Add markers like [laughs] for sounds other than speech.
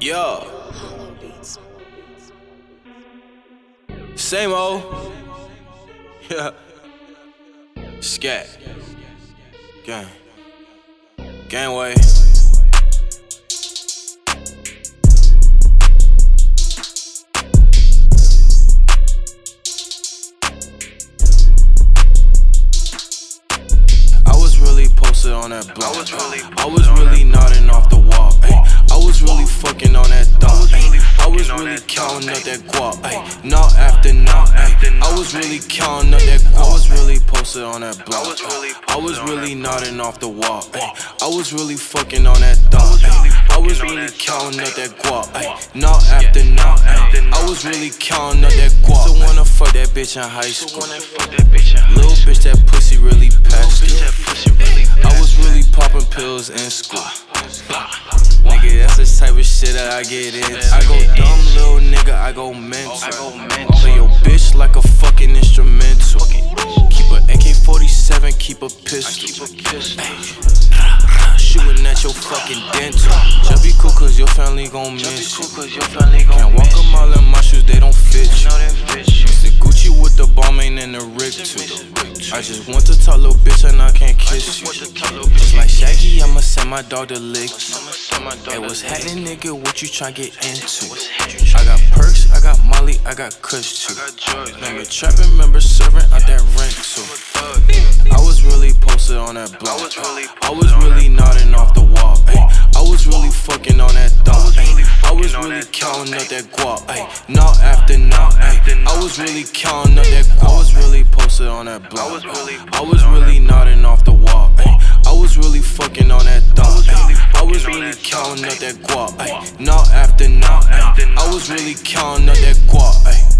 Yo. Same old. Yeah. [laughs] Scat. Gang. Gangway. On that block. I was really I was really nodding off the wall. Ay. I was really fucking on that thought. I was really counting up that guap. Ay. Knock after knock. ay. I was really counting up that guap. I was really posted on that block. I was really I was posted on really that nodding off the wall. ay. I was really fucking on that thought. was really ay. I was really counting up that guap. ay. Knock after knock. ay. I was really counting up that guap. So wanna fuck that bitch in high school. Wanna fuck that bitch in high Little bitch, shit that I get into. I go dumb, little nigga, I go mental. I go mental. Play your bitch like a fucking instrumental. Keep a AK 47, keep a pistol. a pistol. Shooting at your fucking dental. Just be cool, cause your family gon' miss you. cause your family gon' Can't walk a mile in my shoes, they don't fit You you. know that fit you. The Gucci with the bomb ain't in the rig too. I just want to talk, little bitch, and I can't kiss you. What the tell little bitch Just like Shaggy, my dog to lick you. I'ma send my Hey, what's happening, nigga? What you tryna get into? I got perks, I got Molly, I got Kush too. I got drugs, Remember nigga. trapping, remember serving out that rent too. I was really posted on that block. I was really I was really nodding off the wall. Ay. I was really fucking on that thought. ay. I was really counting up that guap. Ay. After ay. I was really counting up that guap. I was really posted on that block. I was really nodding off the wall. Counting up ay. that guap. ay. Knock after after I was really counting up that guap. ay.